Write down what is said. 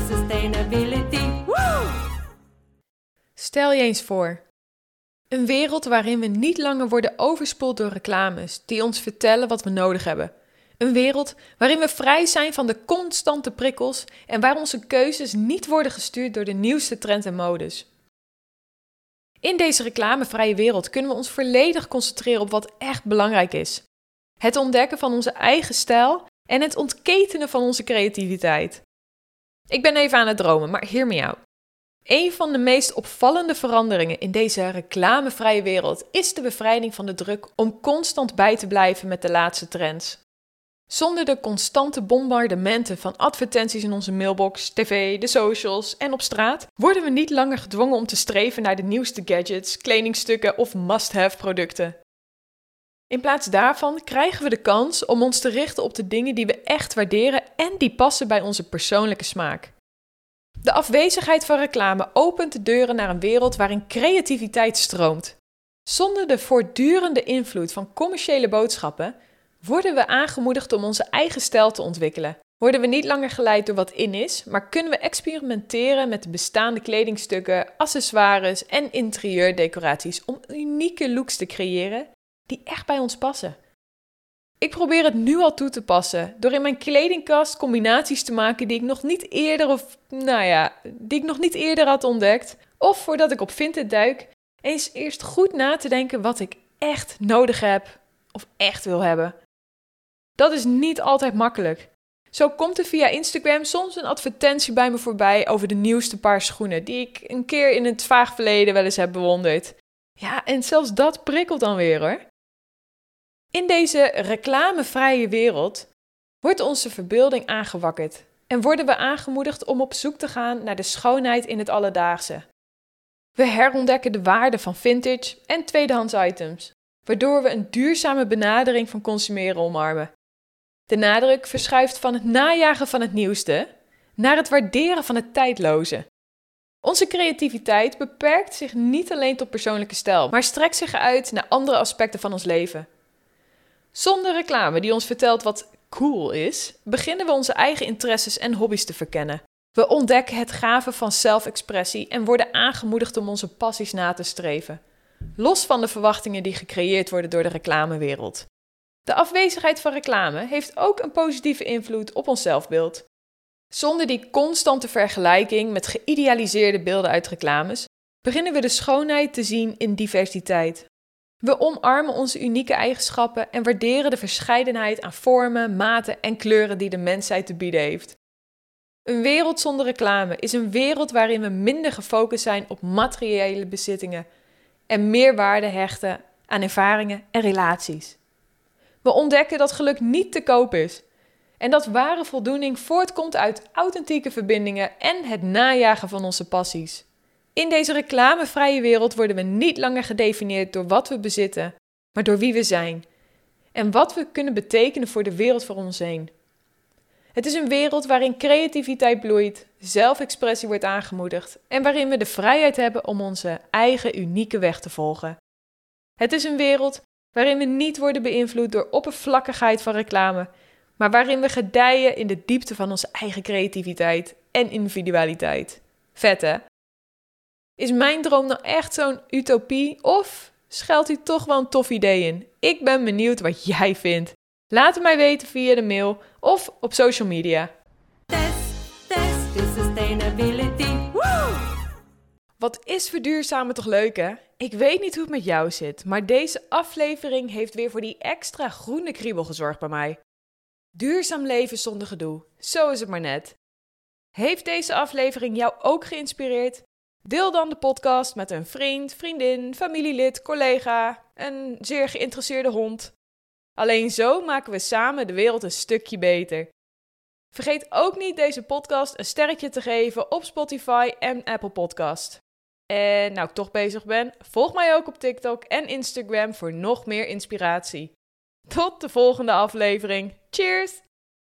sustainability. Stel je eens voor. Een wereld waarin we niet langer worden overspoeld door reclames die ons vertellen wat we nodig hebben. Een wereld waarin we vrij zijn van de constante prikkels en waar onze keuzes niet worden gestuurd door de nieuwste trends en modes. In deze reclamevrije wereld kunnen we ons volledig concentreren op wat echt belangrijk is: het ontdekken van onze eigen stijl en het ontketenen van onze creativiteit. Ik ben even aan het dromen, maar hear me out. Een van de meest opvallende veranderingen in deze reclamevrije wereld is de bevrijding van de druk om constant bij te blijven met de laatste trends. Zonder de constante bombardementen van advertenties in onze mailbox, tv, de socials en op straat, worden we niet langer gedwongen om te streven naar de nieuwste gadgets, kledingstukken of must-have producten. In plaats daarvan krijgen we de kans om ons te richten op de dingen die we echt waarderen en die passen bij onze persoonlijke smaak. De afwezigheid van reclame opent de deuren naar een wereld waarin creativiteit stroomt. Zonder de voortdurende invloed van commerciële boodschappen worden we aangemoedigd om onze eigen stijl te ontwikkelen. Worden we niet langer geleid door wat in is, maar kunnen we experimenteren met de bestaande kledingstukken, accessoires en interieurdecoraties om unieke looks te creëren die echt bij ons passen. Ik probeer het nu al toe te passen door in mijn kledingkast combinaties te maken die ik nog niet eerder of nou ja, die ik nog niet eerder had ontdekt. Of voordat ik op Vinted duik, eens eerst goed na te denken wat ik echt nodig heb of echt wil hebben. Dat is niet altijd makkelijk. Zo komt er via Instagram soms een advertentie bij me voorbij over de nieuwste paar schoenen die ik een keer in het vaag verleden wel eens heb bewonderd. Ja, en zelfs dat prikkelt dan weer hoor. In deze reclamevrije wereld wordt onze verbeelding aangewakkerd en worden we aangemoedigd om op zoek te gaan naar de schoonheid in het alledaagse. We herontdekken de waarde van vintage en tweedehands items, waardoor we een duurzame benadering van consumeren omarmen. De nadruk verschuift van het najagen van het nieuwste naar het waarderen van het tijdloze. Onze creativiteit beperkt zich niet alleen tot persoonlijke stijl, maar strekt zich uit naar andere aspecten van ons leven. Zonder reclame die ons vertelt wat cool is, beginnen we onze eigen interesses en hobby's te verkennen. We ontdekken het gave van zelfexpressie en worden aangemoedigd om onze passies na te streven. Los van de verwachtingen die gecreëerd worden door de reclamewereld. De afwezigheid van reclame heeft ook een positieve invloed op ons zelfbeeld. Zonder die constante vergelijking met geïdealiseerde beelden uit reclames, beginnen we de schoonheid te zien in diversiteit. We omarmen onze unieke eigenschappen en waarderen de verscheidenheid aan vormen, maten en kleuren die de mensheid te bieden heeft. Een wereld zonder reclame is een wereld waarin we minder gefocust zijn op materiële bezittingen en meer waarde hechten aan ervaringen en relaties. We ontdekken dat geluk niet te koop is en dat ware voldoening voortkomt uit authentieke verbindingen en het najagen van onze passies. In deze reclamevrije wereld worden we niet langer gedefinieerd door wat we bezitten, maar door wie we zijn en wat we kunnen betekenen voor de wereld voor ons heen. Het is een wereld waarin creativiteit bloeit, zelfexpressie wordt aangemoedigd en waarin we de vrijheid hebben om onze eigen unieke weg te volgen. Het is een wereld waarin we niet worden beïnvloed door oppervlakkigheid van reclame, maar waarin we gedijen in de diepte van onze eigen creativiteit en individualiteit. Vet hè? Is mijn droom nou echt zo'n utopie of schuilt u toch wel een tof idee in? Ik ben benieuwd wat jij vindt. Laat het mij weten via de mail of op social media. Test, test is sustainability. Woo! Wat is verduurzamen toch leuk hè? Ik weet niet hoe het met jou zit, maar deze aflevering heeft weer voor die extra groene kriebel gezorgd bij mij. Duurzaam leven zonder gedoe, zo is het maar net. Heeft deze aflevering jou ook geïnspireerd? Deel dan de podcast met een vriend, vriendin, familielid, collega, een zeer geïnteresseerde hond. Alleen zo maken we samen de wereld een stukje beter. Vergeet ook niet deze podcast een sterretje te geven op Spotify en Apple Podcast. En nou ik toch bezig ben, volg mij ook op TikTok en Instagram voor nog meer inspiratie. Tot de volgende aflevering. Cheers!